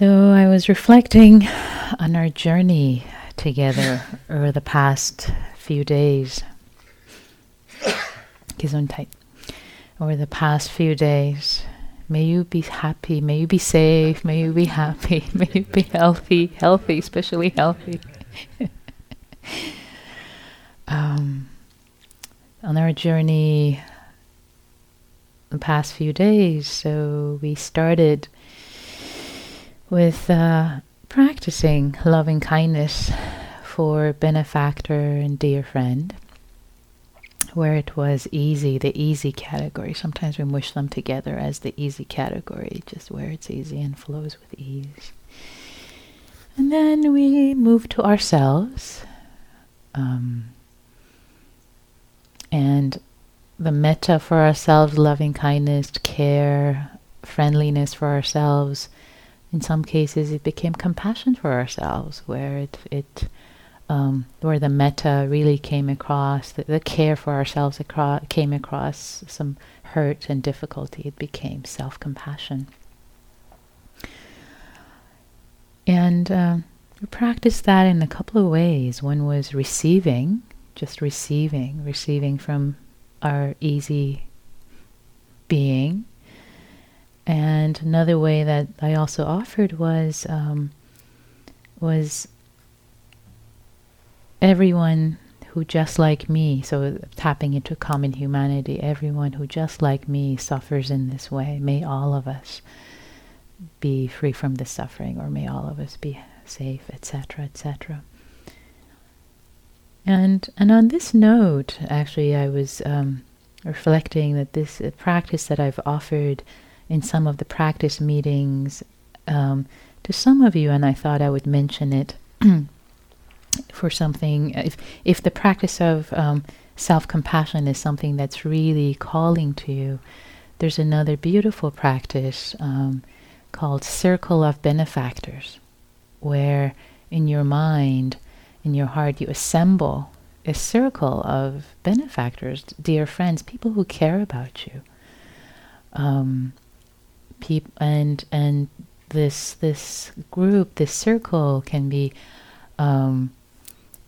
So I was reflecting on our journey together over the past few days. Gesundheit. Over the past few days. May you be happy. May you be safe. May you be happy. May you be healthy. Healthy, especially healthy. um, on our journey the past few days, so we started with uh, practicing loving kindness for benefactor and dear friend where it was easy, the easy category. Sometimes we mush them together as the easy category, just where it's easy and flows with ease. And then we move to ourselves. Um, and the metta for ourselves, loving kindness, care, friendliness for ourselves. In some cases, it became compassion for ourselves, where it, it um, where the metta really came across, the, the care for ourselves across, came across some hurt and difficulty. It became self compassion. And uh, we practiced that in a couple of ways. One was receiving, just receiving, receiving from our easy being. And another way that I also offered was um, was everyone who just like me, so tapping into common humanity, everyone who just like me suffers in this way, may all of us be free from the suffering, or may all of us be safe, etc., etc. And and on this note, actually, I was um, reflecting that this uh, practice that I've offered in some of the practice meetings um, to some of you, and I thought I would mention it for something, if, if the practice of um, self compassion is something that's really calling to you, there's another beautiful practice um, called Circle of Benefactors, where in your mind, in your heart, you assemble a circle of benefactors, dear friends, people who care about you. Um, peop- and and this this group, this circle can be um,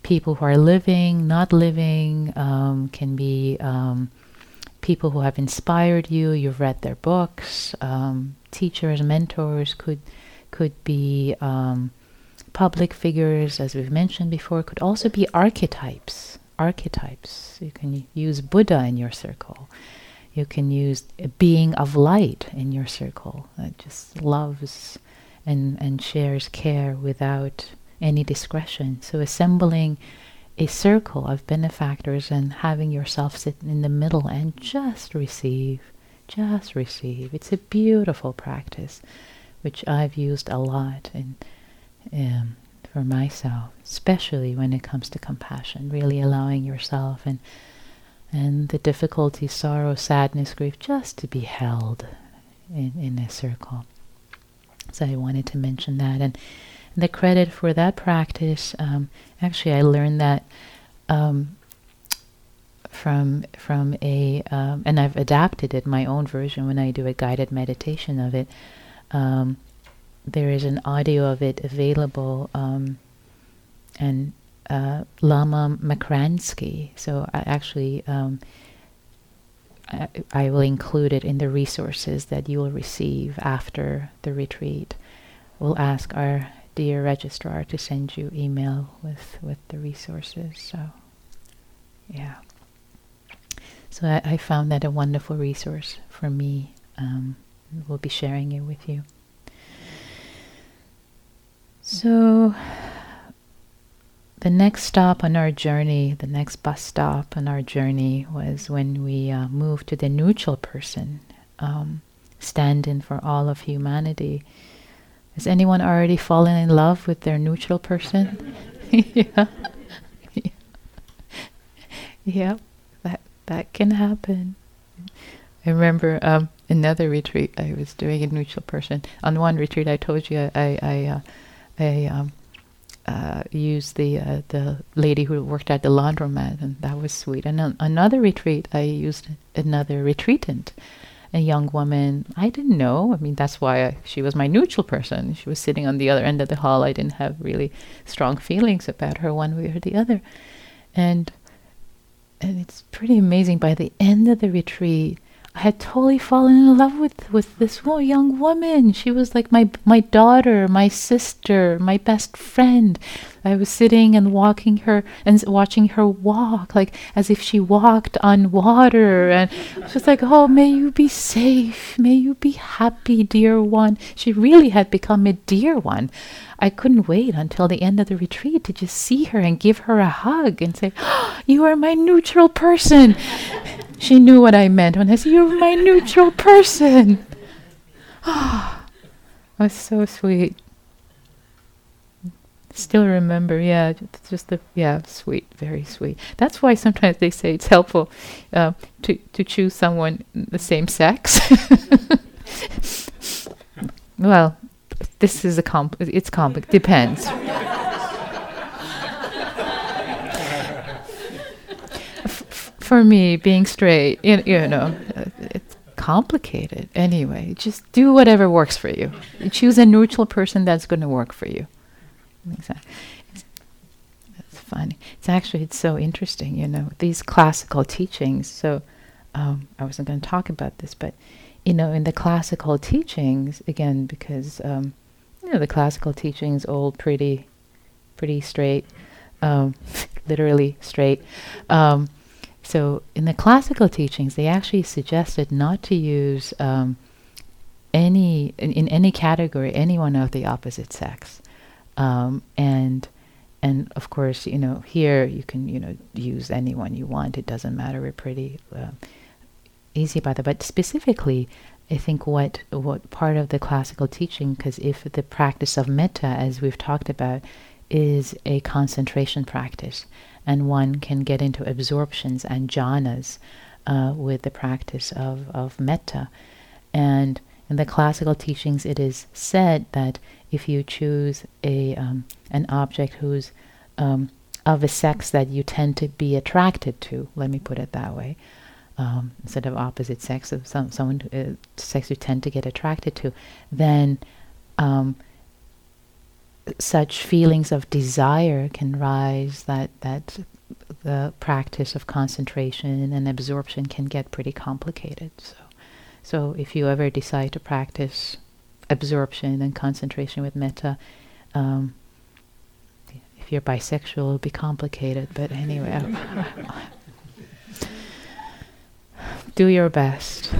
people who are living, not living, um, can be um, people who have inspired you. You've read their books. Um, teachers, mentors could could be um, public figures, as we've mentioned before. Could also be archetypes. Archetypes. You can use Buddha in your circle. You can use a being of light in your circle that just loves and, and shares care without any discretion. So assembling a circle of benefactors and having yourself sit in the middle and just receive, just receive. It's a beautiful practice, which I've used a lot in, um, for myself, especially when it comes to compassion, really allowing yourself and and the difficulty, sorrow, sadness, grief, just to be held in, in a circle. So I wanted to mention that. And the credit for that practice, um, actually, I learned that um, from from a, um, and I've adapted it my own version when I do a guided meditation of it. Um, there is an audio of it available, um, and uh, Lama Makransky. So I actually. Um, I, I will include it in the resources that you will receive after the retreat. We'll ask our dear registrar to send you email with, with the resources. So, yeah. So I, I found that a wonderful resource for me. Um, we'll be sharing it with you. So, the next stop on our journey, the next bus stop on our journey, was when we uh, moved to the neutral person, um, stand in for all of humanity. Has anyone already fallen in love with their neutral person? yeah. yeah. that that can happen. I remember um, another retreat I was doing a neutral person. On one retreat, I told you I I uh, I um, uh, used the uh, the lady who worked at the laundromat, and that was sweet. And on another retreat, I used another retreatant a young woman. I didn't know. I mean, that's why I, she was my neutral person. She was sitting on the other end of the hall. I didn't have really strong feelings about her one way or the other. And and it's pretty amazing. By the end of the retreat, I had totally fallen in love with with this young woman. She was like my my daughter, my sister, my best friend. I was sitting and walking her and watching her walk, like as if she walked on water, and just like, oh, may you be safe, may you be happy, dear one. She really had become a dear one. I couldn't wait until the end of the retreat to just see her and give her a hug and say, oh, "You are my neutral person." She knew what I meant when I said, You're my neutral person. Ah, was so sweet. Still remember, yeah, just the yeah, sweet, very sweet. That's why sometimes they say it's helpful uh, to to choose someone the same sex. well, this is a comp. It's comp. Depends. For me, being straight, you, you know, it's complicated. Anyway, just do whatever works for you. Choose a neutral person that's going to work for you. Exactly. That's funny. It's actually it's so interesting, you know, these classical teachings. So um, I wasn't going to talk about this, but you know, in the classical teachings, again, because um, you know the classical teachings all pretty, pretty straight, um, literally straight. So in the classical teachings, they actually suggested not to use um, any in, in any category anyone of the opposite sex, um, and and of course you know here you can you know use anyone you want. It doesn't matter. We're pretty uh, easy about that. But specifically, I think what what part of the classical teaching, because if the practice of metta, as we've talked about, is a concentration practice, and one can get into absorptions and jhanas uh, with the practice of, of metta. And in the classical teachings, it is said that if you choose a um, an object who's um, of a sex that you tend to be attracted to, let me put it that way, um, instead of opposite sex of some someone uh, sex you tend to get attracted to, then um, such feelings of desire can rise that that the practice of concentration and absorption can get pretty complicated. So so if you ever decide to practice absorption and concentration with metta um, if you're bisexual it'll be complicated but anyway. Do your best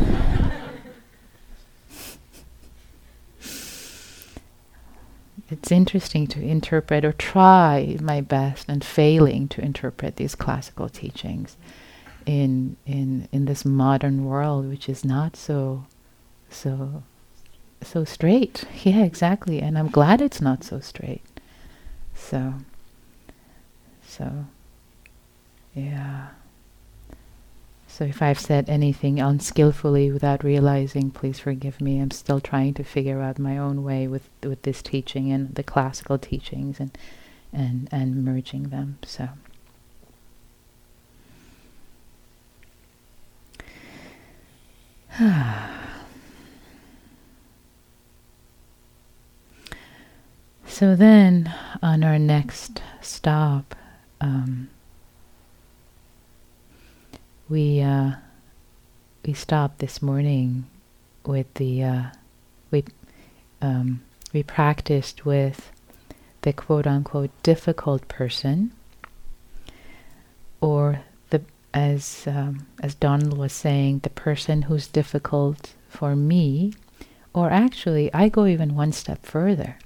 it's interesting to interpret or try my best and failing to interpret these classical teachings in in in this modern world which is not so so so straight. Yeah exactly. And i'm glad it's not so straight. So so yeah so if I've said anything unskillfully without realizing, please forgive me. I'm still trying to figure out my own way with with this teaching and the classical teachings and and and merging them. So So then on our next stop um, we uh, we stopped this morning with the uh, we um, we practiced with the quote unquote difficult person, or the as um, as Donald was saying, the person who's difficult for me, or actually I go even one step further,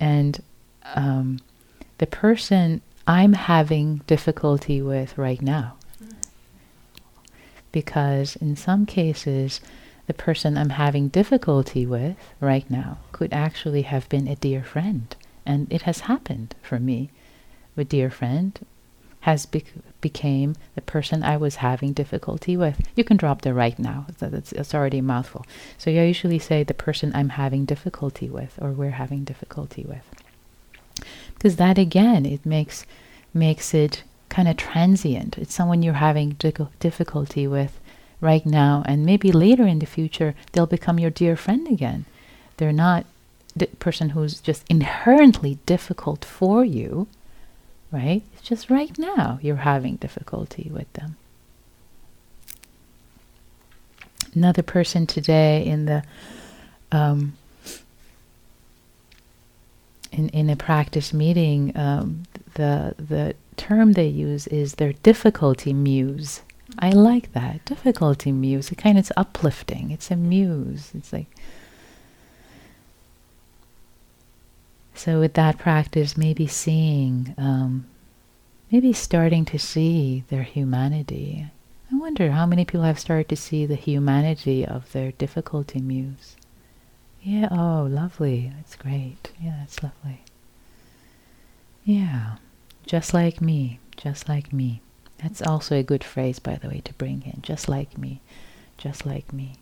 and um, the person I'm having difficulty with right now because in some cases, the person I'm having difficulty with right now could actually have been a dear friend. And it has happened for me. A dear friend has bec- became the person I was having difficulty with. You can drop the right now. That's, it's already a mouthful. So I usually say the person I'm having difficulty with or we're having difficulty with. Because that again, it makes makes it kind of transient. It's someone you're having difficulty with right now, and maybe later in the future, they'll become your dear friend again. They're not the person who's just inherently difficult for you, right? It's just right now you're having difficulty with them. Another person today in the um, in in a practice meeting, um, the the term they use is their difficulty muse. I like that difficulty muse. It kind of it's uplifting. It's a muse. It's like so with that practice, maybe seeing, um, maybe starting to see their humanity. I wonder how many people have started to see the humanity of their difficulty muse. Yeah, oh, lovely. That's great. Yeah, that's lovely. Yeah, just like me, just like me. That's also a good phrase, by the way, to bring in. Just like me, just like me.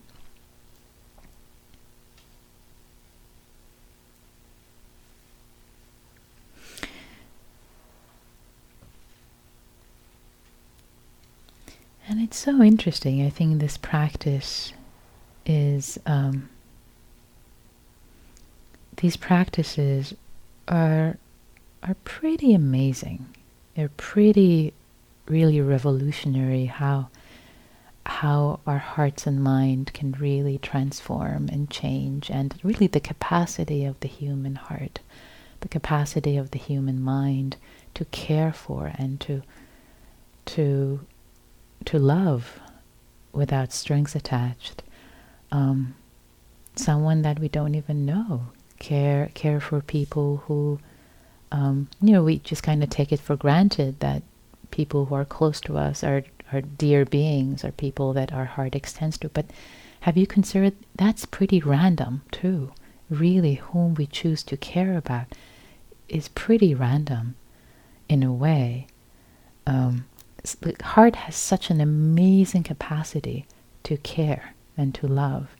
And it's so interesting. I think this practice is um, these practices are are pretty amazing. They're pretty really revolutionary how how our hearts and mind can really transform and change and really the capacity of the human heart the capacity of the human mind to care for and to to to love without strings attached um, someone that we don't even know care care for people who um, you know we just kind of take it for granted that people who are close to us are are dear beings are people that our heart extends to. But have you considered that's pretty random too. Really whom we choose to care about is pretty random in a way. Um, the heart has such an amazing capacity to care and to love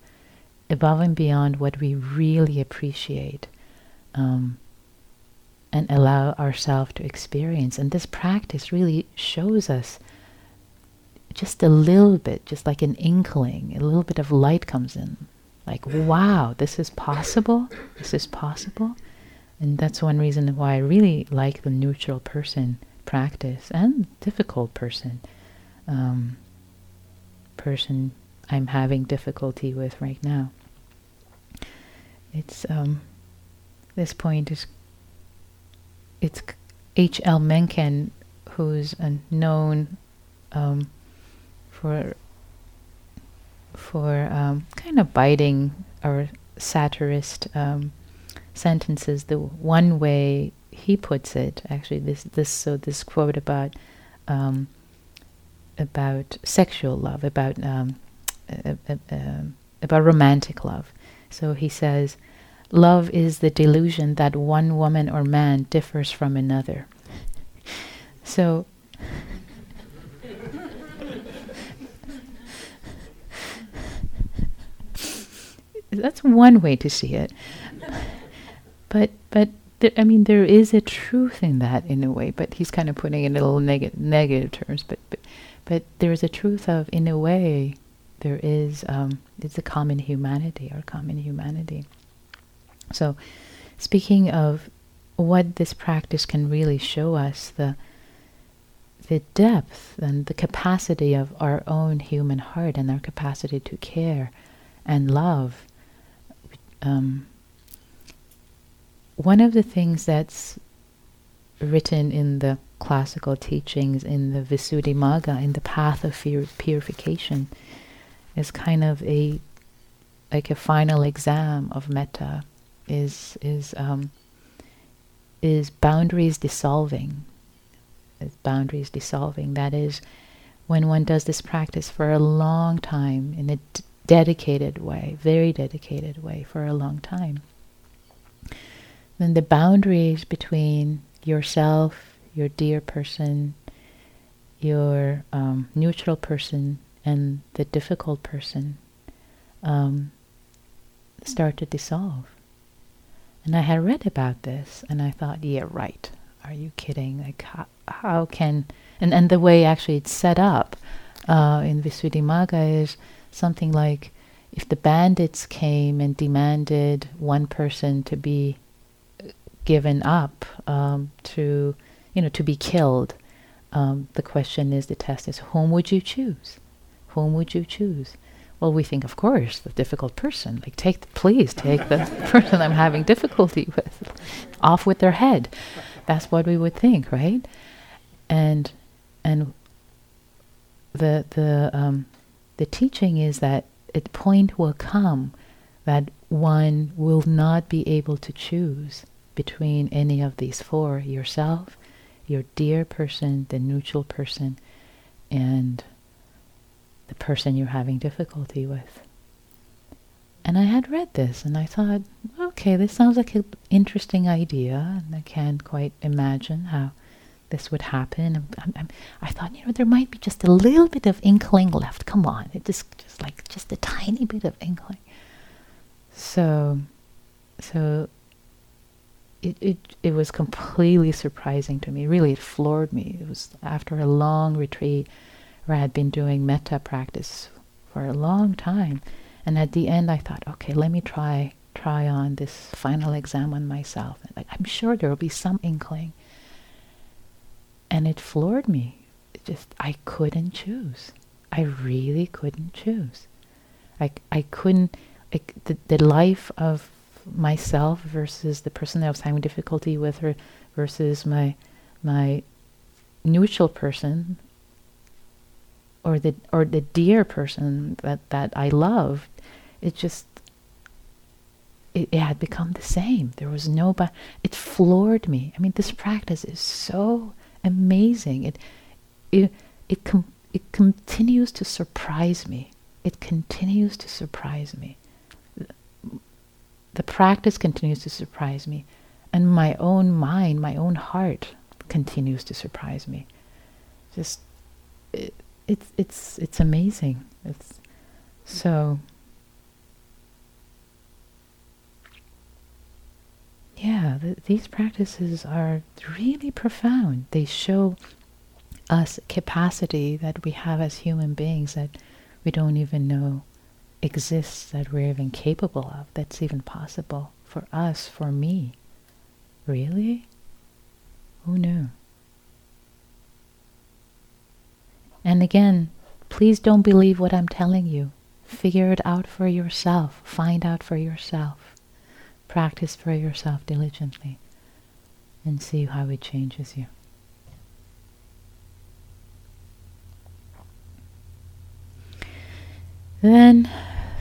above and beyond what we really appreciate. Um, and allow ourselves to experience. And this practice really shows us just a little bit, just like an inkling, a little bit of light comes in. Like, wow, this is possible? This is possible? And that's one reason why I really like the neutral person practice and difficult person. Um, person I'm having difficulty with right now it's um, this point is it's H. L. Mencken, who's known um, for for um, kind of biting or satirist um, sentences. The one way he puts it, actually, this this so this quote about um, about sexual love, about uh, uh, uh, about romantic love. So he says, Love is the delusion that one woman or man differs from another. So, that's one way to see it. But, but I mean, there is a truth in that in a way, but he's kind of putting it in a little neg- negative terms. But, but, but there is a truth of, in a way, there is um, it's a common humanity or common humanity. So, speaking of what this practice can really show us, the the depth and the capacity of our own human heart and our capacity to care and love. Um, one of the things that's written in the classical teachings in the Visuddhimagga, in the path of purification, is kind of a like a final exam of metta is is um, is boundaries dissolving is boundaries dissolving that is when one does this practice for a long time in a d- dedicated way very dedicated way for a long time then the boundaries between yourself your dear person your um, neutral person and the difficult person um, start to dissolve. And I had read about this and I thought, yeah, right. Are you kidding? Like, how, how can, and, and the way actually it's set up, uh, in Visuddhimagga is something like if the bandits came and demanded one person to be given up um, to, you know, to be killed, um, the question is, the test is, whom would you choose? Whom would you choose? Well, we think, of course, the difficult person. Like, take, the, please take the person I'm having difficulty with, off with their head. That's what we would think, right? And and the the um, the teaching is that a point will come that one will not be able to choose between any of these four yourself, your dear person, the neutral person, and the person you're having difficulty with. And I had read this and I thought, okay, this sounds like an interesting idea, and I can't quite imagine how this would happen. I'm, I'm, i thought, you know, there might be just a little bit of inkling left. Come on, it just, just like just a tiny bit of inkling. So, so it, it, it was completely surprising to me. Really, it floored me. It was after a long retreat where I had been doing metta practice for a long time. And at the end, I thought, okay, let me try try on this final exam on myself. Like, I'm sure there will be some inkling. And it floored me. It just, I couldn't choose. I really couldn't choose. I, I couldn't, like, the, the life of myself versus the person that I was having difficulty with her versus my my neutral person or the or the dear person that, that I loved, it just it, it had become the same. There was no but it floored me. I mean this practice is so amazing. It it it com- it continues to surprise me. It continues to surprise me the practice continues to surprise me. And my own mind, my own heart continues to surprise me. Just, it, it's, it's, it's amazing. It's so, yeah, th- these practices are really profound. They show us capacity that we have as human beings that we don't even know exists that we're even capable of, that's even possible for us, for me. Really? Who knew? And again, please don't believe what I'm telling you. Figure it out for yourself. Find out for yourself. Practice for yourself diligently and see how it changes you. Then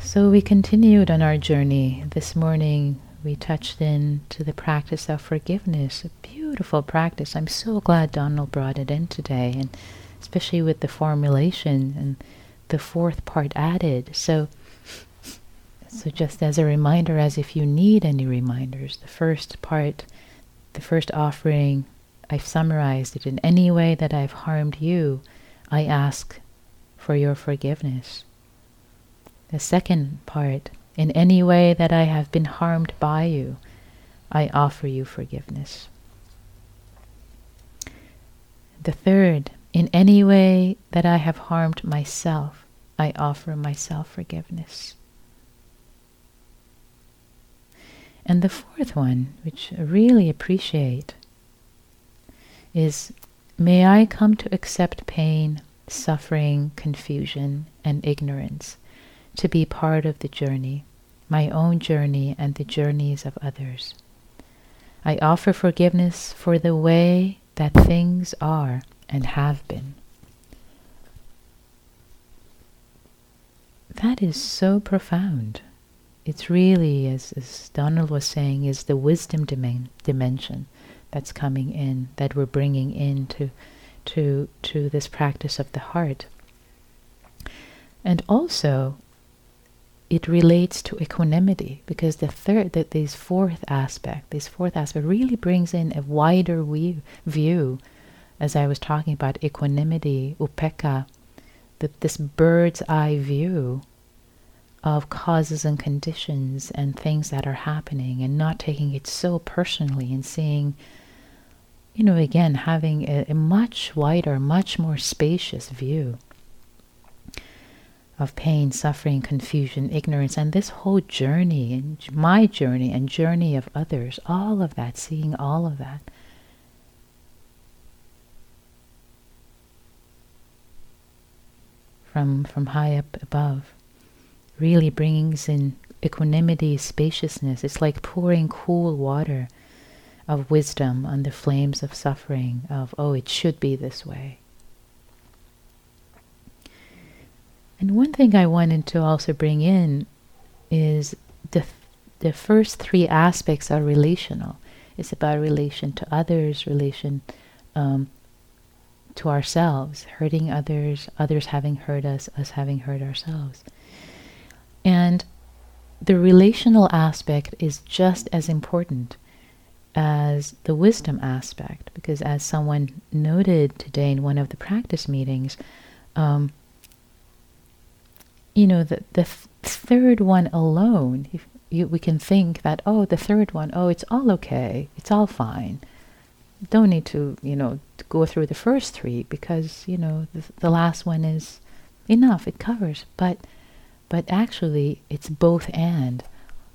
so we continued on our journey. This morning we touched in to the practice of forgiveness, a beautiful practice. I'm so glad Donald brought it in today, and especially with the formulation and the fourth part added. So, so just as a reminder, as if you need any reminders, the first part, the first offering, I've summarized it. In any way that I've harmed you, I ask for your forgiveness. The second part, in any way that I have been harmed by you, I offer you forgiveness. The third, in any way that I have harmed myself, I offer myself forgiveness. And the fourth one, which I really appreciate, is may I come to accept pain, suffering, confusion, and ignorance to be part of the journey, my own journey and the journeys of others. I offer forgiveness for the way that things are and have been. That is so profound. It's really, as, as Donald was saying, is the wisdom dimen- dimension that's coming in, that we're bringing into to, to this practice of the heart. And also, it relates to equanimity because the third, that this fourth aspect, this fourth aspect really brings in a wider view, view as I was talking about equanimity, that this bird's eye view of causes and conditions and things that are happening and not taking it so personally and seeing, you know, again, having a, a much wider, much more spacious view of pain, suffering, confusion, ignorance, and this whole journey, and my journey, and journey of others, all of that, seeing all of that. From, from high up above, really brings in equanimity, spaciousness. It's like pouring cool water of wisdom on the flames of suffering, of, oh, it should be this way. And one thing I wanted to also bring in is the, the first three aspects are relational. It's about relation to others, relation um, to ourselves, hurting others, others having hurt us, us having hurt ourselves. And the relational aspect is just as important as the wisdom aspect, because as someone noted today in one of the practice meetings, um, you know, the, the th- third one alone, you, we can think that, oh, the third one, oh, it's all okay, it's all fine. Don't need to, you know, go through the first three because, you know, the, the last one is enough, it covers. But, but actually, it's both and.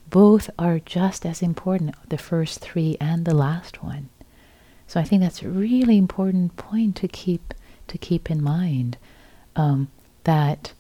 Both are just as important, the first three and the last one. So I think that's a really important point to keep to keep in mind um, that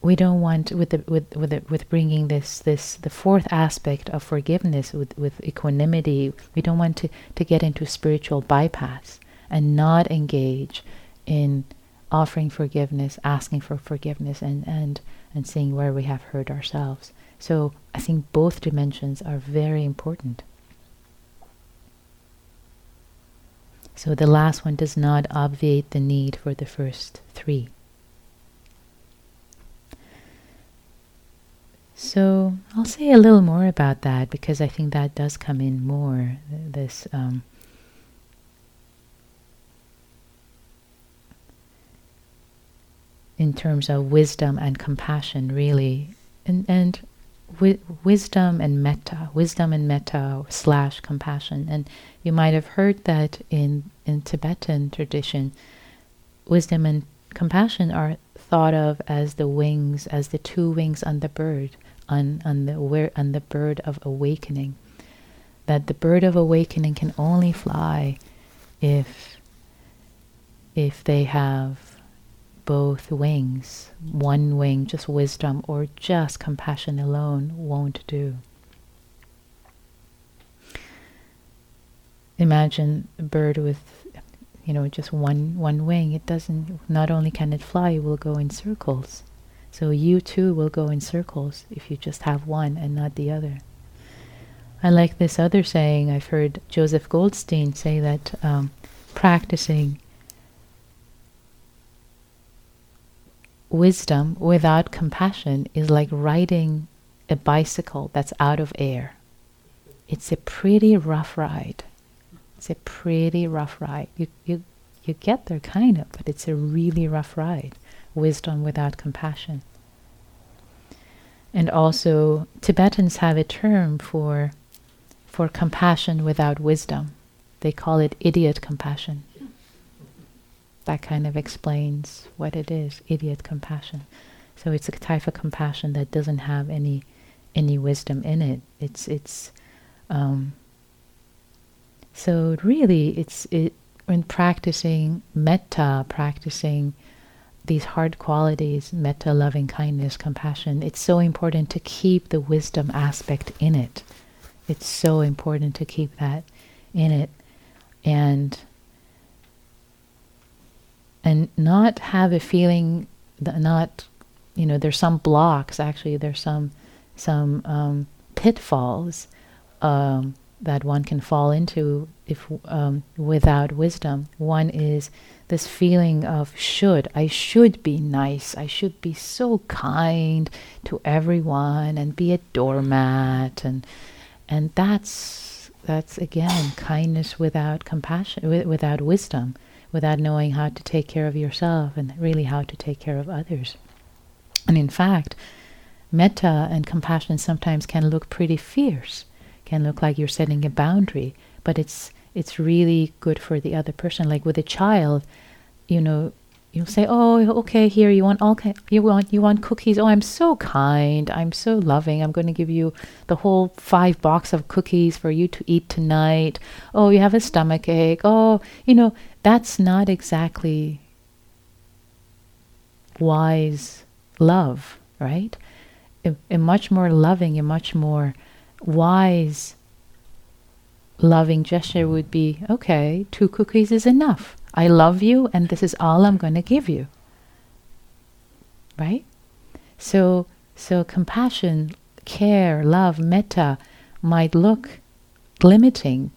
we don't want with the, with with the, with bringing this this the fourth aspect of forgiveness with with equanimity we don't want to to get into spiritual bypass and not engage in offering forgiveness asking for forgiveness and and and seeing where we have hurt ourselves. So i think both dimensions are very important. So the last one does not obviate the need for the first three So I'll say a little more about that because I think that does come in more. This um, in terms of wisdom and compassion, really, and and wi- wisdom and metta, wisdom and metta slash compassion. And you might have heard that in in Tibetan tradition, wisdom and compassion are thought of as the wings, as the two wings on the bird on, on, the, on the bird of awakening. That the bird of awakening can only fly if, if they have both wings. One wing, just wisdom, or just compassion alone won't do. Imagine a bird with you know just one one wing it doesn't not only can it fly it will go in circles so you too will go in circles if you just have one and not the other. I like this other saying. I've heard Joseph Goldstein say that um, practicing wisdom without compassion is like riding a bicycle that's out of air. It's a pretty rough ride. It's a pretty rough ride. You, you, you get there kind of, but it's a really rough ride wisdom without compassion. And also, Tibetans have a term for, for compassion without wisdom. They call it idiot compassion. That kind of explains what it is idiot compassion. So it's a type of compassion that doesn't have any any wisdom in it. It's it's um, so really it's it when practicing metta, practicing these hard qualities, metta, loving kindness, compassion, it's so important to keep the wisdom aspect in it. It's so important to keep that in it and and not have a feeling that not you know there's some blocks actually there's some some um, pitfalls um, that one can fall into if um, without wisdom one is this feeling of should. I should be nice. I should be so kind to everyone and be a doormat and and that's that's again kindness without compassion without wisdom, without knowing how to take care of yourself and really how to take care of others. And in fact, metta and compassion sometimes can look pretty fierce, can look like you're setting a boundary, but it's it's really good for the other person. Like with a child, you know, you'll say, "Oh, okay, here you want okay, you want you want cookies. Oh, I'm so kind. I'm so loving. I'm going to give you the whole five box of cookies for you to eat tonight. Oh, you have a stomach ache. Oh, you know, that's not exactly wise love, right? A, a much more loving, a much more wise loving gesture would be okay, two cookies is enough. I love you, and this is all I'm going to give you. Right? So, so compassion, care, love, metta might look limiting,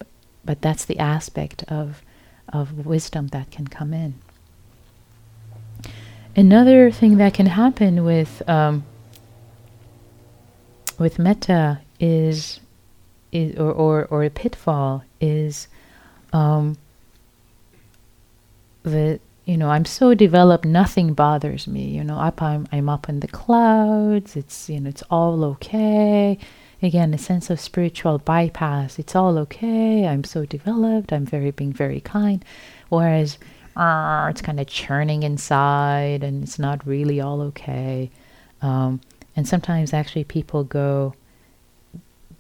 but that's the aspect of of wisdom that can come in. Another thing that can happen with um, with metta is is or or, or a pitfall is um, that you know I'm so developed nothing bothers me you know up I'm, I'm up in the clouds it's you know it's all okay. Again a sense of spiritual bypass it's all okay I'm so developed I'm very being very kind. Whereas uh, it's kind of churning inside and it's not really all okay. Um, and sometimes actually people go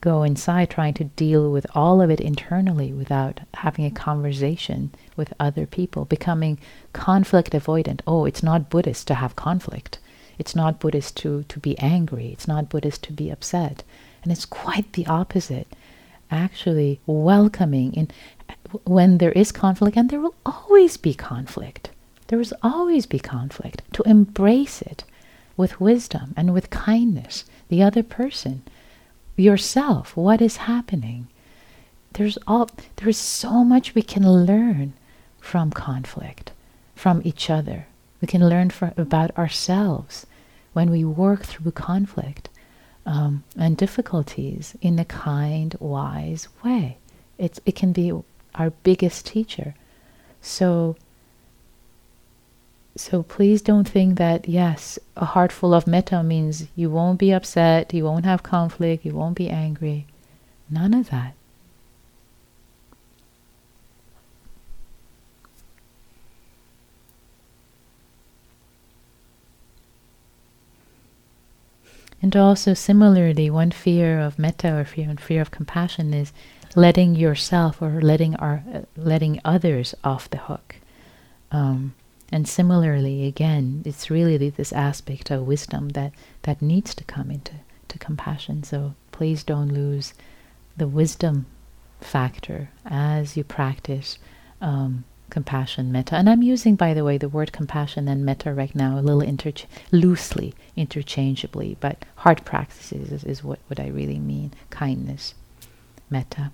go inside trying to deal with all of it internally without having a conversation with other people, becoming conflict avoidant. Oh, it's not Buddhist to have conflict. It's not Buddhist to, to be angry. It's not Buddhist to be upset. And it's quite the opposite. Actually, welcoming in when there is conflict, and there will always be conflict. There will always be conflict. To embrace it with wisdom and with kindness, the other person yourself. What is happening? There's all there's so much we can learn from conflict from each other. We can learn for, about ourselves when we work through conflict um, and difficulties in a kind wise way. It's, it can be our biggest teacher. So so please don't think that, yes, a heart full of metta means you won't be upset, you won't have conflict, you won't be angry. None of that. And also, similarly, one fear of metta or fear, fear of compassion is letting yourself or letting our uh, letting others off the hook. Um, and similarly, again, it's really this aspect of wisdom that, that needs to come into to compassion. So please don't lose the wisdom factor as you practice um, compassion, metta. And I'm using, by the way, the word compassion and metta right now a little loosely, interchangeably, but heart practices is, is what, what I really mean. Kindness, metta.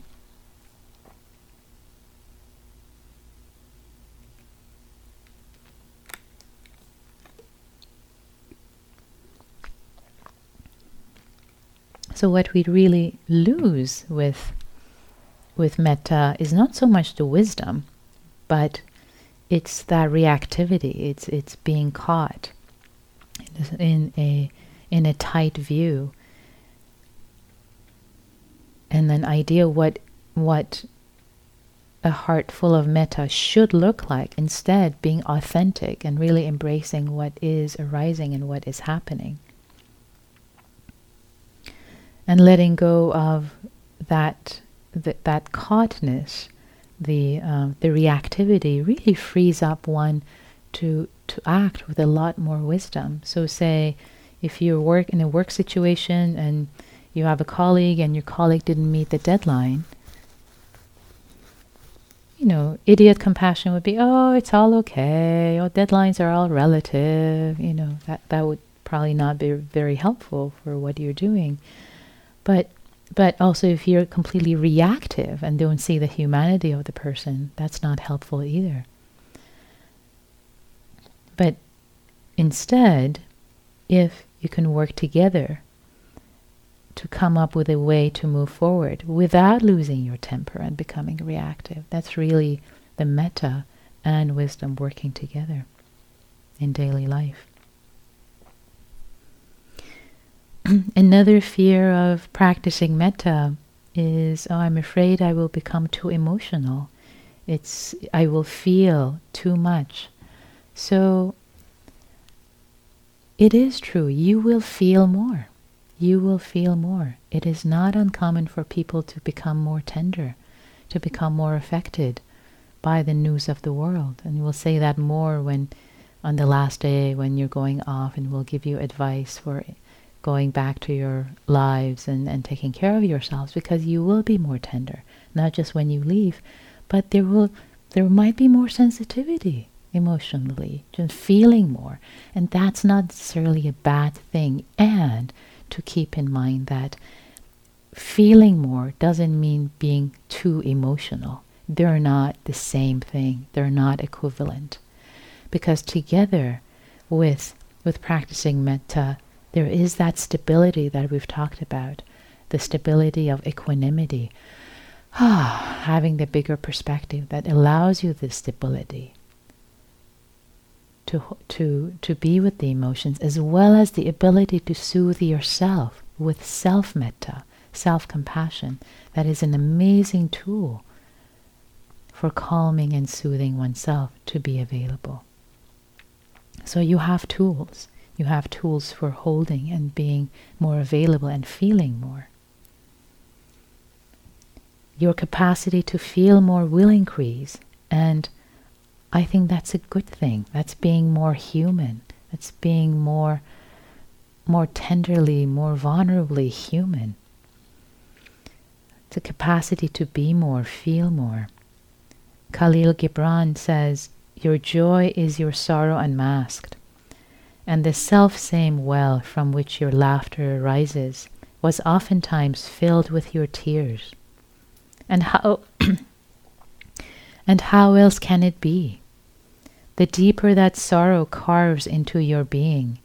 So what we really lose with with metta is not so much the wisdom, but it's that reactivity. It's it's being caught in a in a tight view, and an idea what what a heart full of metta should look like. Instead, being authentic and really embracing what is arising and what is happening and letting go of that that, that caughtness, the uh, the reactivity really frees up one to to act with a lot more wisdom. So say if you work in a work situation and you have a colleague and your colleague didn't meet the deadline, you know, idiot compassion would be, oh, it's all okay. Oh, deadlines are all relative. You know, that, that would probably not be very helpful for what you're doing. But but also if you're completely reactive and don't see the humanity of the person, that's not helpful either. But instead, if you can work together to come up with a way to move forward without losing your temper and becoming reactive, that's really the metta and wisdom working together in daily life. Another fear of practicing metta is, oh, I'm afraid I will become too emotional. It's I will feel too much. So it is true, you will feel more. You will feel more. It is not uncommon for people to become more tender, to become more affected by the news of the world. And we'll say that more when on the last day when you're going off and we'll give you advice for going back to your lives and, and taking care of yourselves because you will be more tender, not just when you leave, but there will there might be more sensitivity emotionally, just feeling more. And that's not necessarily a bad thing. And to keep in mind that feeling more doesn't mean being too emotional. They're not the same thing. They're not equivalent. Because together with with practicing metta, there is that stability that we've talked about, the stability of equanimity, ah, having the bigger perspective that allows you this stability to, to, to be with the emotions, as well as the ability to soothe yourself with self metta, self compassion. That is an amazing tool for calming and soothing oneself to be available. So you have tools. You have tools for holding and being more available and feeling more. Your capacity to feel more will increase, and I think that's a good thing. That's being more human. That's being more more tenderly, more vulnerably human. The capacity to be more, feel more. Kahlil Gibran says, Your joy is your sorrow unmasked, and the self same well from which your laughter arises was oftentimes filled with your tears. And how and how else can it be? The deeper that sorrow carves into your being,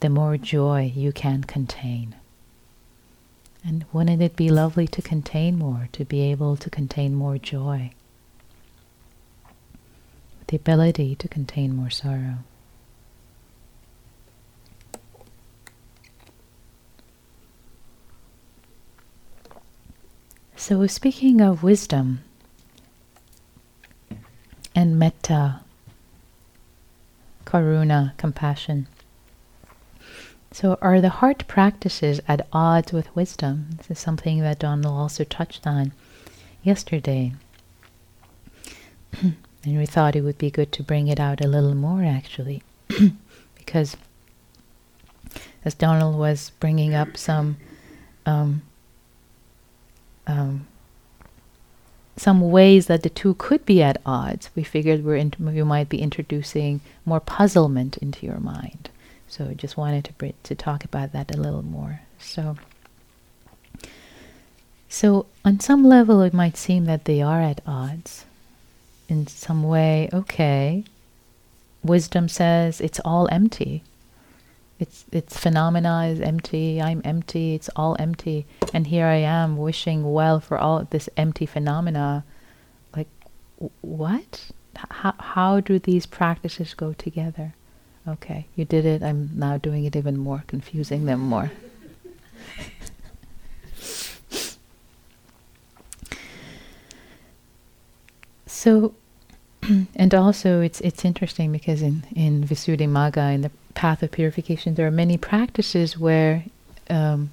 the more joy you can contain. And wouldn't it be lovely to contain more, to be able to contain more joy? The ability to contain more sorrow. So, speaking of wisdom and metta, karuna, compassion. So, are the heart practices at odds with wisdom? This is something that Donald also touched on yesterday. and we thought it would be good to bring it out a little more, actually, because as Donald was bringing up some um, um, some ways that the two could be at odds, we figured we're in, we might be introducing more puzzlement into your mind. So I just wanted to to talk about that a little more. So, so on some level, it might seem that they are at odds. In some way, okay. Wisdom says it's all empty. It's it's phenomena is empty. I'm empty. It's all empty. And here I am wishing well for all this empty phenomena. Like, what? How how do these practices go together? Okay, you did it. I'm now doing it even more, confusing them more. so, and also it's it's interesting because in in Visuddhimagga in the path of purification, there are many practices where, um,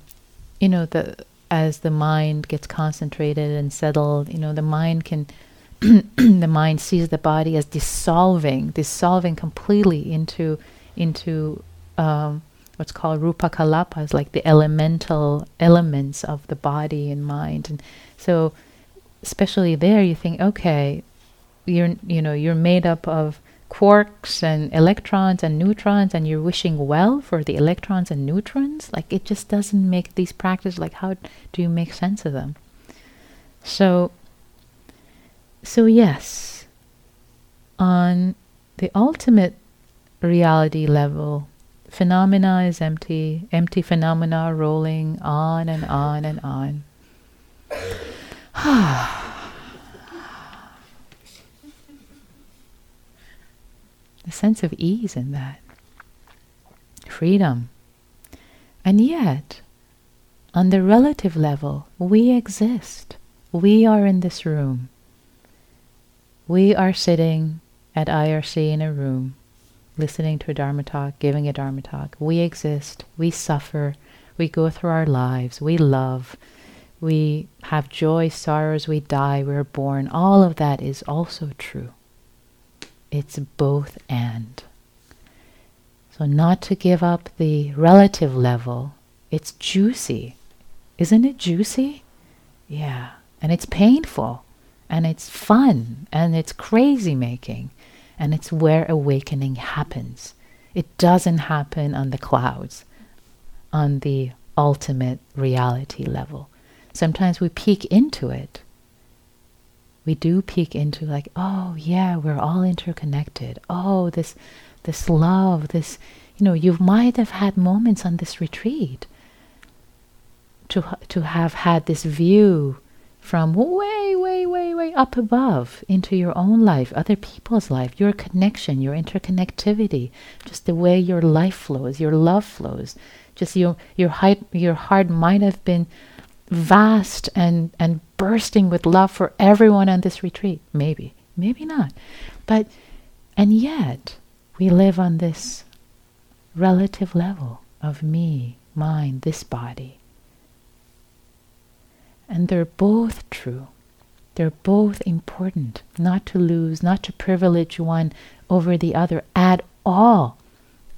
you know, the as the mind gets concentrated and settled, you know, the mind can, the mind sees the body as dissolving, dissolving completely into into um, what's called rupa kalapas, like the elemental elements of the body and mind, and so especially there, you think, okay, you're you know you're made up of quarks and electrons and neutrons and you're wishing well for the electrons and neutrons? Like it just doesn't make these practices like how do you make sense of them? So so yes on the ultimate reality level phenomena is empty empty phenomena rolling on and on and on a sense of ease in that, freedom. And yet, on the relative level, we exist. We are in this room. We are sitting at IRC in a room. listening to a Dharma talk, giving a Dharma talk. We exist, we suffer, we go through our lives, we love, we have joy, sorrows, we die, we're born. All of that is also true. It's both and. So, not to give up the relative level, it's juicy. Isn't it juicy? Yeah. And it's painful, and it's fun, and it's crazy making, and it's where awakening happens. It doesn't happen on the clouds, on the ultimate reality level. Sometimes we peek into it. We do peek into like, oh yeah, we're all interconnected. Oh, this this love, this you know, you might have had moments on this retreat to to have had this view from way, way, way, way up above into your own life, other people's life, your connection, your interconnectivity, just the way your life flows, your love flows. Just your your heart your heart might have been vast and and bursting with love for everyone on this retreat. Maybe, maybe not. But and yet we live on this relative level of me, mine, this body. And they're both true. They're both important, not to lose, not to privilege one over the other at all.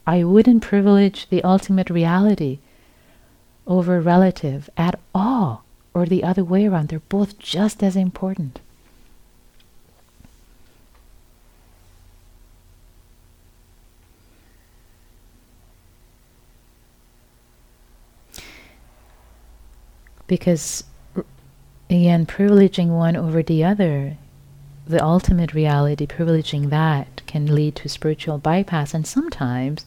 I wouldn't privilege the ultimate reality over relative at all, or the other way around. They're both just as important. Because again, privileging one over the other, the ultimate reality, privileging that can lead to spiritual bypass. And sometimes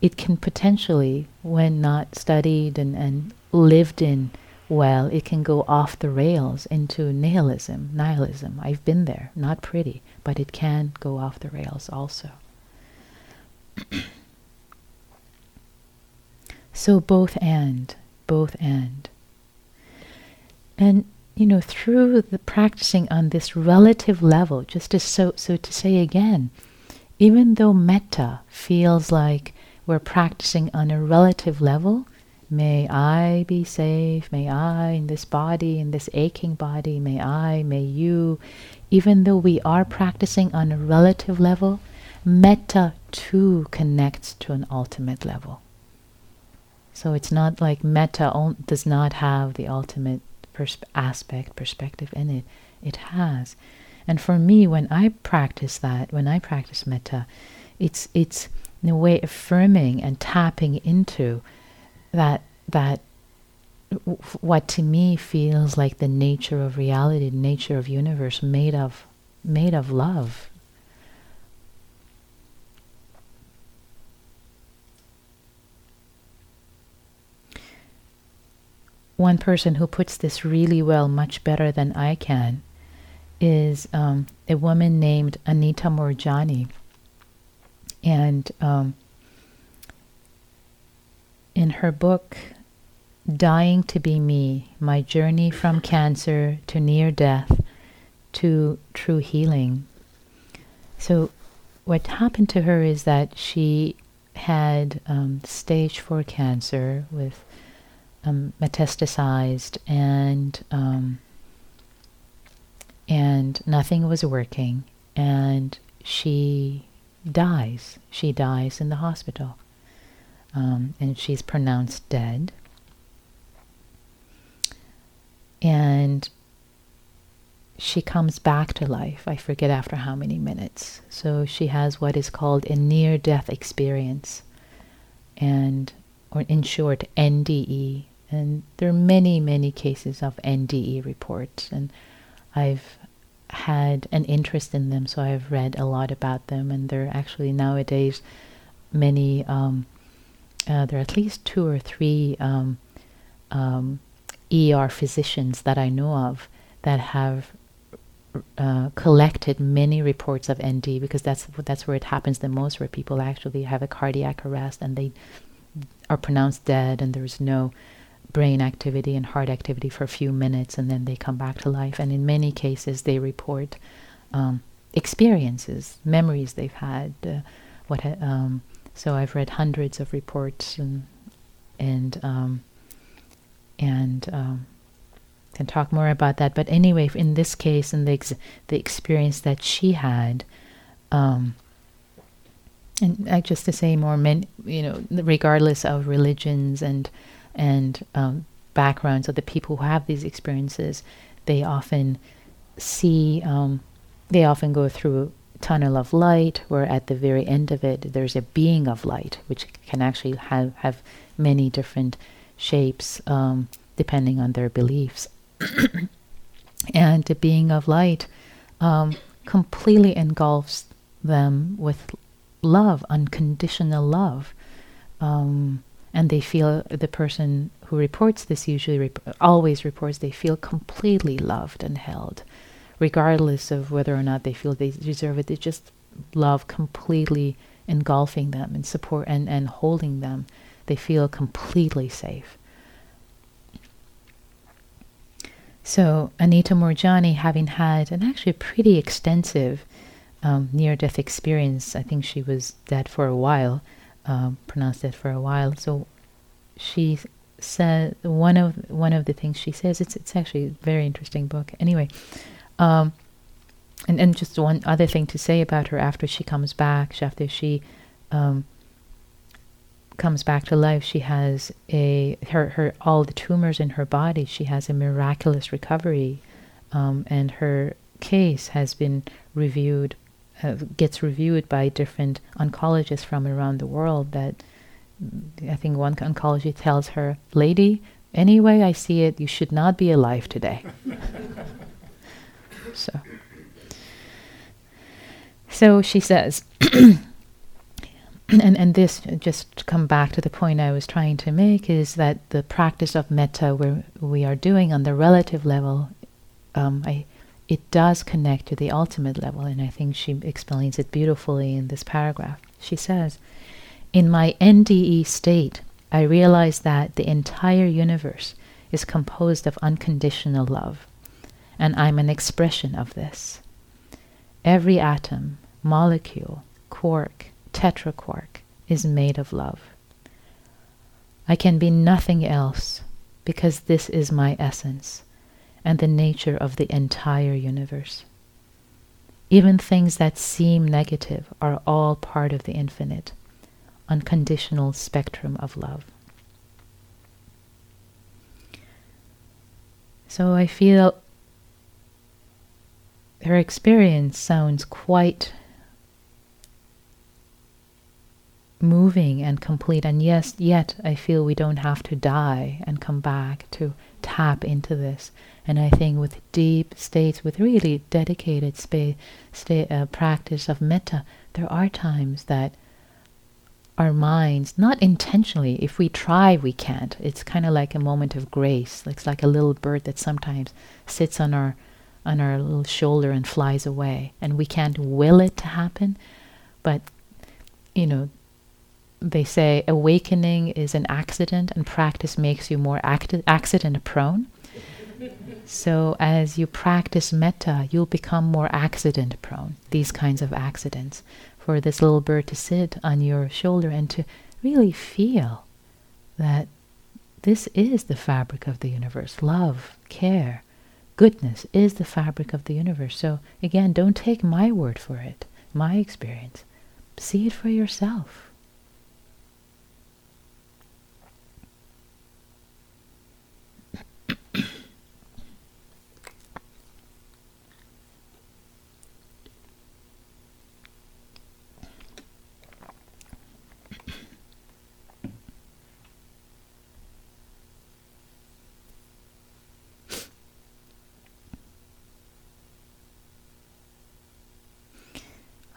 it can potentially, when not studied and, and lived in well, it can go off the rails into nihilism, nihilism. I've been there, not pretty, but it can go off the rails also. so both and, both and. And you know, through the practicing on this relative level, just to so so to say again, even though metta feels like we're practicing on a relative level, may I be safe, may I in this body, in this aching body, may I, may you, even though we are practicing on a relative level, metta too connects to an ultimate level. So it's not like metta does not have the ultimate aspect, perspective in it. It has. And for me, when I practice that, when I practice metta, it's it's in a way affirming and tapping into that that what to me feels like the nature of reality, the nature of universe made of made of love, one person who puts this really well, much better than I can, is um, a woman named Anita Moorjani. And um, in her book, Dying to Be Me My Journey from Cancer to Near Death to True Healing. So, what happened to her is that she had um, stage 4 cancer with um, metastasized and um, and nothing was working and she dies. She dies in the hospital. Um, and she's pronounced dead. And she comes back to life i forget after how many minutes. So she has what is called a near death experience and or in short NDE and there are many, many cases of NDE reports, and I've had an interest in them, so I've read a lot about them. And there are actually nowadays many, um, uh, there are at least two or three um, um, ER physicians that I know of that have uh, collected many reports of ND because that's that's where it happens the most, where people actually have a cardiac arrest and they are pronounced dead, and there's no brain activity and heart activity for a few minutes and then they come back to life. And in many cases, they report um, experiences, memories they've had. Uh, what ha- um, so I've read hundreds of reports and and um, and um, can talk more about that. But anyway, in this case, in the ex- the experience that she had, um, and uh, just to say more, men, you know, regardless of religions and and um, backgrounds of the people who have these experiences, they often see, um, they often go through a tunnel of light, where at the very end of it, there's a being of light, which can actually have have many different shapes um, depending on their beliefs. and the being of light um, completely engulfs them with love, unconditional love. Um, and they feel the person who reports this usually rep- always reports they feel completely loved and held, regardless of whether or not they feel they deserve it. They just love completely engulfing them and support and, and holding them. They feel completely safe. So Anita Moorjani, having had an actually pretty extensive um, near-death experience, I think she was dead for a while, um, pronounced dead for a while. So she said one of one of the things she says it's it's actually a very interesting book. Anyway, um, and and just one other thing to say about her after she comes back, after she um, comes back to life, she has a her her all the tumors in her body. She has a miraculous recovery, um, and her case has been reviewed, gets reviewed by different oncologists from around the world. That I think one oncology tells her, "Lady, anyway I see it, you should not be alive today." so. So she says, and and this just to come back to the point I was trying to make is that the practice of metta where we are doing on the relative level, um, I it does connect to the ultimate level, and I think she explains it beautifully in this paragraph. She says, "In my NDE state, I realize that the entire universe is composed of unconditional love, and I'm an expression of this. Every atom, molecule, quark." tetraquark is made of love. I can be nothing else because this is my essence and the nature of the entire universe. Even things that seem negative are all part of the infinite, unconditional spectrum of love. So I feel her experience sounds quite moving and complete. And yes, yet I feel we don't have to die and come back to tap into this. And I think with deep states, with really dedicated space, uh, practice of metta, there are times that our minds, not intentionally, if we try, we can't. It's kind of like a moment of grace. It's like a little bird that sometimes sits on our on our little shoulder and flies away, and we can't will it to happen. But you know, they say awakening is an accident and practice makes you more acti- accident prone. So as you practice metta, you'll become more accident prone, these kinds of accidents. For this little bird to sit on your shoulder and to really feel that this is the fabric of the universe. Love, care, goodness is the fabric of the universe. So again, don't take my word for it, my experience. See it for yourself.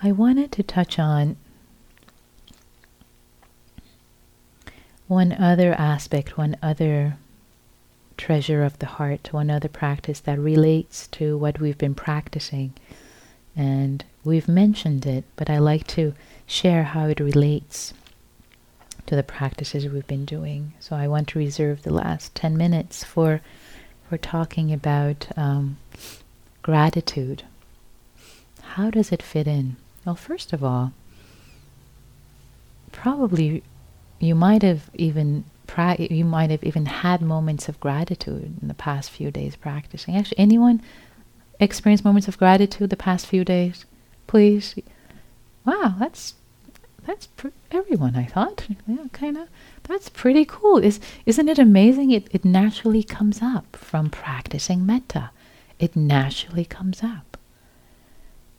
I wanted to touch on one other aspect, one other treasure of the heart, one other practice that relates to what we've been practicing. And we've mentioned it, but I like to share how it relates to the practices we've been doing. So I want to reserve the last 10 minutes for, for talking about um, gratitude how does it fit in? Well, first of all, probably you might have even you might have even had moments of gratitude in the past few days practicing. Actually, anyone experienced moments of gratitude the past few days? Please. Wow, that's that's pr- everyone. I thought, yeah, kind of. That's pretty cool. Is isn't it amazing? It it naturally comes up from practicing metta. It naturally comes up.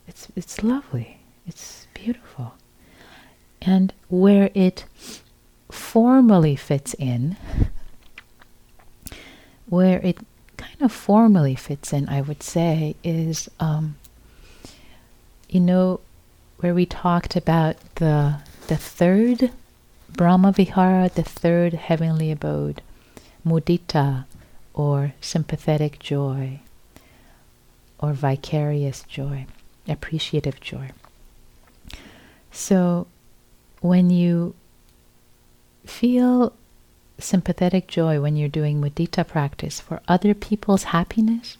It's it's lovely. It's beautiful. And where it formally fits in, where it kind of formally fits in, I would say, is, um, you know, where we talked about the the third Brahma Vihara, the third heavenly abode, mudita, or sympathetic joy, or vicarious joy, appreciative joy. So, when you feel sympathetic joy when you're doing mudita practice for other people's happiness,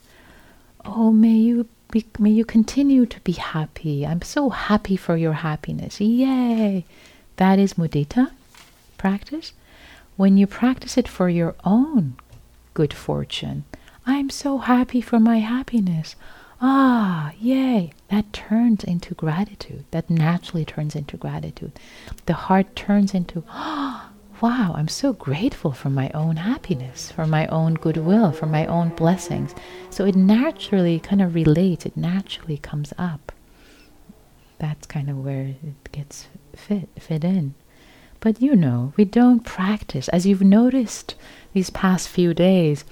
oh, may you be, may you continue to be happy. I'm so happy for your happiness. Yay! That is mudita practice. When you practice it for your own good fortune, I'm so happy for my happiness. Ah, yay! That turns into gratitude. That naturally turns into gratitude. The heart turns into, ah, wow, I'm so grateful for my own happiness, for my own goodwill, for my own blessings. So it naturally kind of relates, it naturally comes up. That's kind of where it gets fit, fit in. But you know, we don't practice. As you've noticed these past few days,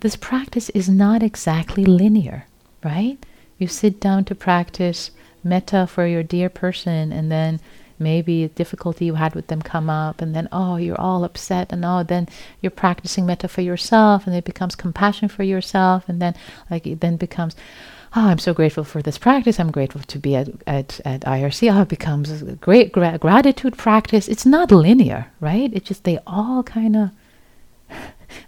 this practice is not exactly linear, right? You sit down to practice metta for your dear person, and then maybe a difficulty you had with them come up, and then oh, you're all upset, and oh, then you're practicing metta for yourself, and it becomes compassion for yourself, and then like it then becomes. Oh, I'm so grateful for this practice. I'm grateful to be at, at, at IRC. Oh, it becomes a great gra- gratitude practice. It's not linear, right? It's just they all kind of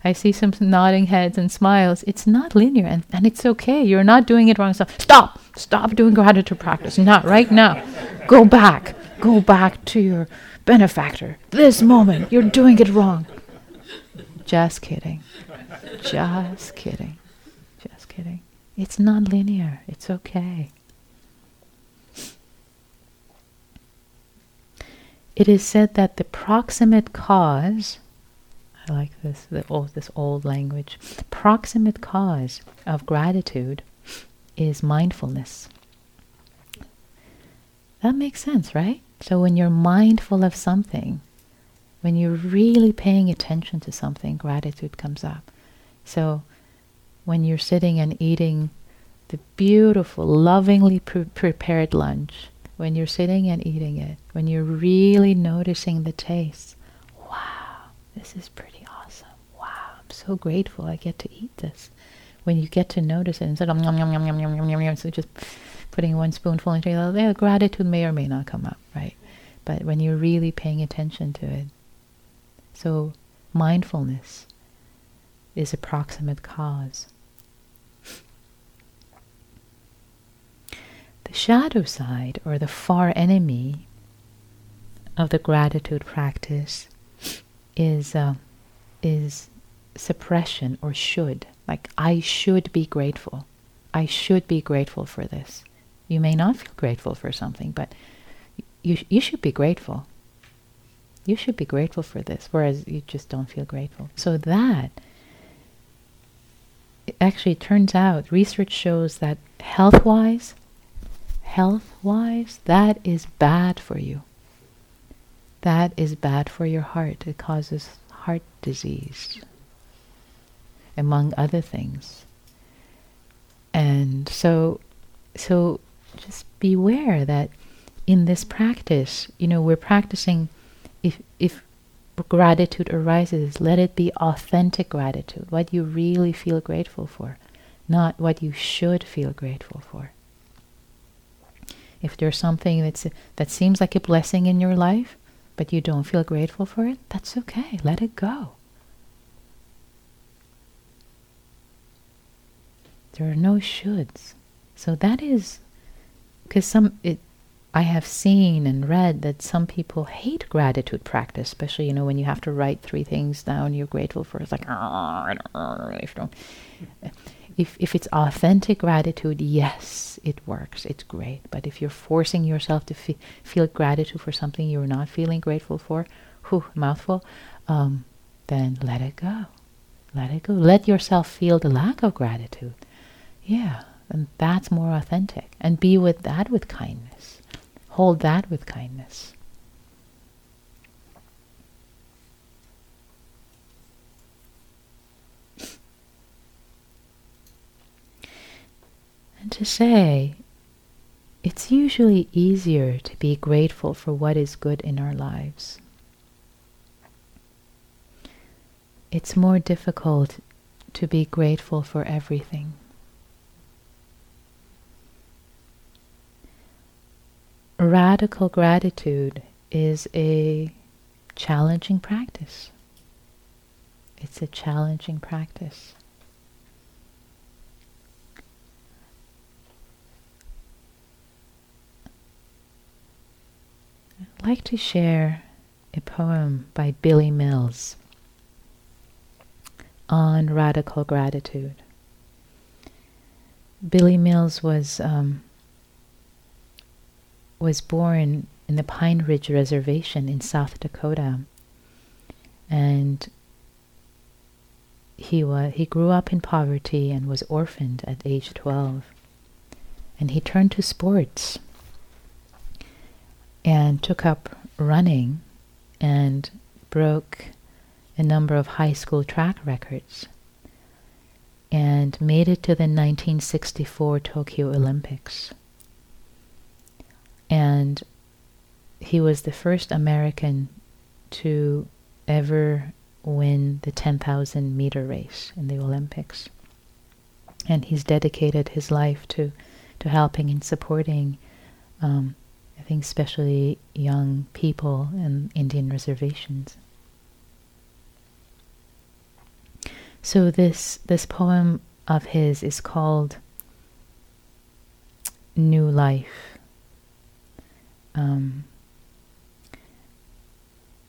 I see some nodding heads and smiles. It's not linear, and, and it's okay. You're not doing it wrong. So stop, stop doing gratitude practice. Not right now. Go back. Go back to your benefactor. This moment, you're doing it wrong. Just kidding. Just kidding. Just kidding. It's not linear. It's okay. It is said that the proximate cause I like this, the old, this old language. Proximate cause of gratitude is mindfulness. That makes sense, right? So when you're mindful of something, when you're really paying attention to something, gratitude comes up. So when you're sitting and eating the beautiful, lovingly pre- prepared lunch, when you're sitting and eating it, when you're really noticing the taste, wow, this is pretty so grateful I get to eat this. When you get to notice it instead of yum, yum, yum, yum, yum, yum, yum, yum, so just putting one spoonful into your mouth, gratitude may or may not come up, right? But when you're really paying attention to it, so mindfulness is a proximate cause. The shadow side, or the far enemy of the gratitude practice, is uh, is suppression or should. Like, I should be grateful. I should be grateful for this. You may not feel grateful for something, but you, you should be grateful. You should be grateful for this, whereas you just don't feel grateful. So that actually turns out, research shows that health wise, health wise, that is bad for you. That is bad for your heart. It causes heart disease among other things. And so, so just beware that in this practice, you know, we're practicing. If if gratitude arises, let it be authentic gratitude, what you really feel grateful for, not what you should feel grateful for. If there's something that's that seems like a blessing in your life, but you don't feel grateful for it, that's okay. Let it go. There are no shoulds. So that is because some it I have seen and read that some people hate gratitude practice, especially you know when you have to write three things down you're grateful for. It's like if if it's authentic gratitude, yes, it works. It's great. But if you're forcing yourself to fe- feel gratitude for something you're not feeling grateful for, whew, mouthful, um, then let it go. Let it go. Let yourself feel the lack of gratitude. Yeah, and that's more authentic. And be with that with kindness. Hold that with kindness. And to say, it's usually easier to be grateful for what is good in our lives. It's more difficult to be grateful for everything. Radical gratitude is a challenging practice. It's a challenging practice. I'd like to share a poem by Billy Mills on radical gratitude. Billy Mills was um, was born in the Pine Ridge Reservation in South Dakota. And he was he grew up in poverty and was orphaned at age 12. And he turned to sports and took up running and broke a number of high school track records and made it to the 1964 Tokyo Olympics and he was the first American to ever win the 10,000 meter race in the Olympics. And he's dedicated his life to, to helping and supporting, um, I think, especially young people in Indian reservations. So this this poem of his is called New Life um,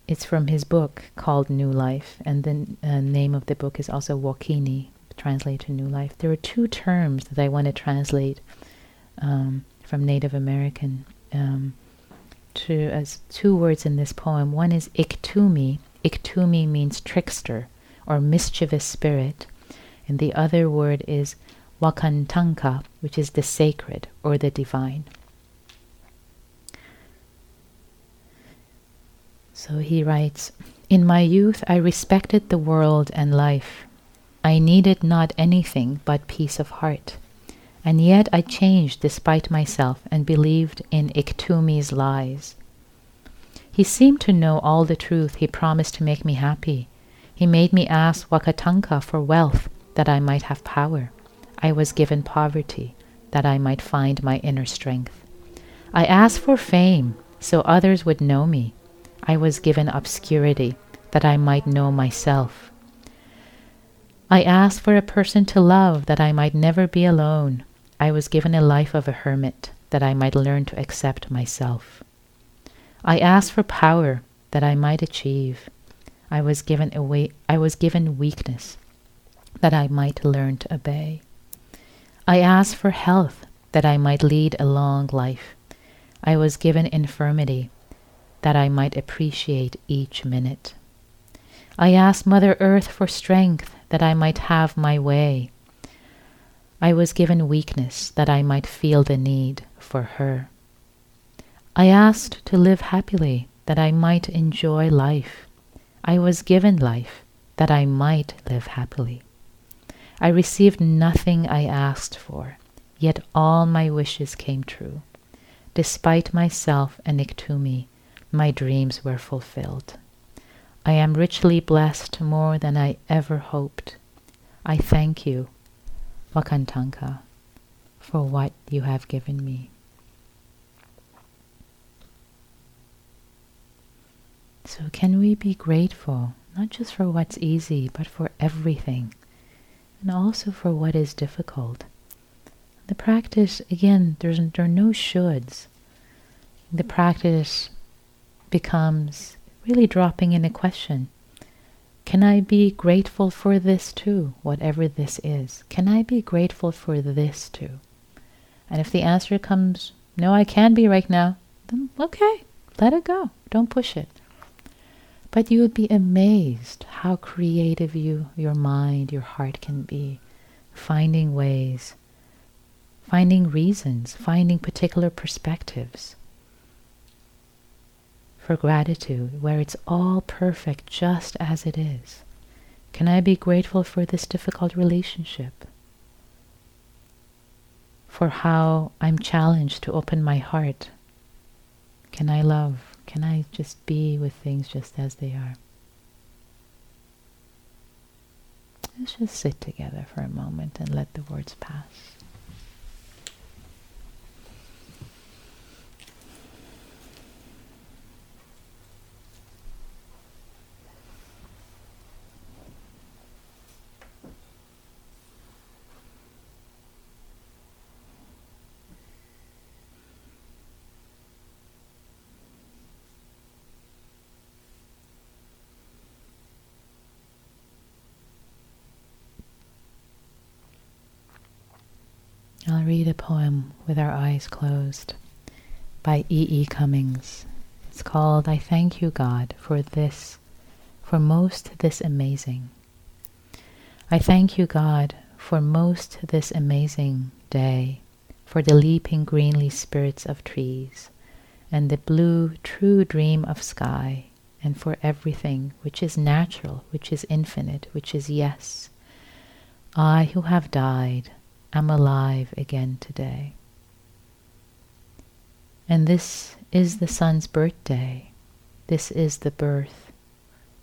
it's from his book called New Life, and the uh, name of the book is also Wokini, translated to New Life. There are two terms that I want to translate um, from Native American um, to as two words in this poem. One is Iktumi. Iktumi means trickster or mischievous spirit, and the other word is Wakantanka, which is the sacred or the divine. So he writes In my youth, I respected the world and life. I needed not anything but peace of heart. And yet I changed despite myself and believed in Iktumi's lies. He seemed to know all the truth. He promised to make me happy. He made me ask Wakantanka for wealth that I might have power. I was given poverty that I might find my inner strength. I asked for fame so others would know me. I was given obscurity that I might know myself. I asked for a person to love that I might never be alone. I was given a life of a hermit that I might learn to accept myself. I asked for power that I might achieve. I was given away I was given weakness that I might learn to obey. I asked for health that I might lead a long life. I was given infirmity that I might appreciate each minute. I asked Mother Earth for strength that I might have my way. I was given weakness that I might feel the need for her. I asked to live happily that I might enjoy life. I was given life that I might live happily. I received nothing I asked for, yet all my wishes came true. Despite myself and Iktumi, my dreams were fulfilled. I am richly blessed more than I ever hoped. I thank you, Wakantanka, for what you have given me. So, can we be grateful not just for what's easy, but for everything, and also for what is difficult? the practice, again, there's, there are no shoulds. The practice becomes really dropping in a question. Can I be grateful for this too, whatever this is? Can I be grateful for this too? And if the answer comes, no, I can be right now, then okay, let it go. Don't push it. But you would be amazed how creative you, your mind, your heart can be, finding ways, finding reasons, finding particular perspectives for gratitude, where it's all perfect just as it is. Can I be grateful for this difficult relationship? For how I'm challenged to open my heart? Can I love? Can I just be with things just as they are? Let's just sit together for a moment and let the words pass. Read a poem with our eyes closed by E. E. Cummings. It's called I Thank You, God, for this, for most this amazing. I thank you, God, for most this amazing day, for the leaping greenly spirits of trees, and the blue true dream of sky, and for everything which is natural, which is infinite, which is yes. I who have died, am alive again today. And this is the sun's birthday. This is the birth,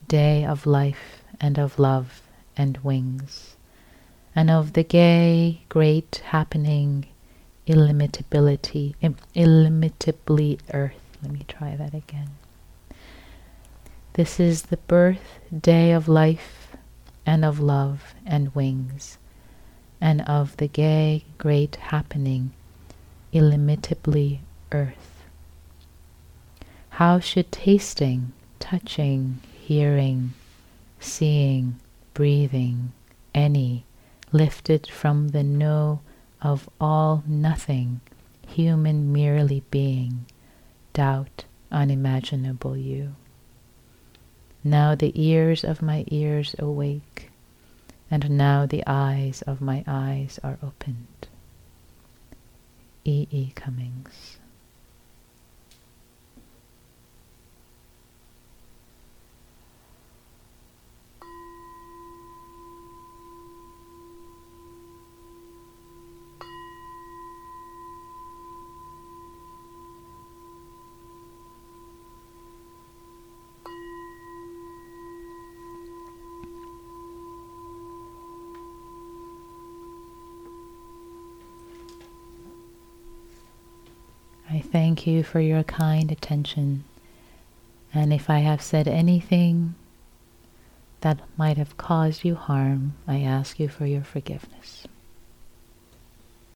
day of life and of love and wings, and of the gay, great happening, illimitability, illimitably earth. Let me try that again. This is the birth, day of life and of love and wings and of the gay great happening, illimitably earth. How should tasting, touching, hearing, seeing, breathing, any, lifted from the no of all nothing, human merely being, doubt unimaginable you? Now the ears of my ears awake, and now the eyes of my eyes are opened. E. E. Cummings. Thank you for your kind attention, and if I have said anything that might have caused you harm, I ask you for your forgiveness.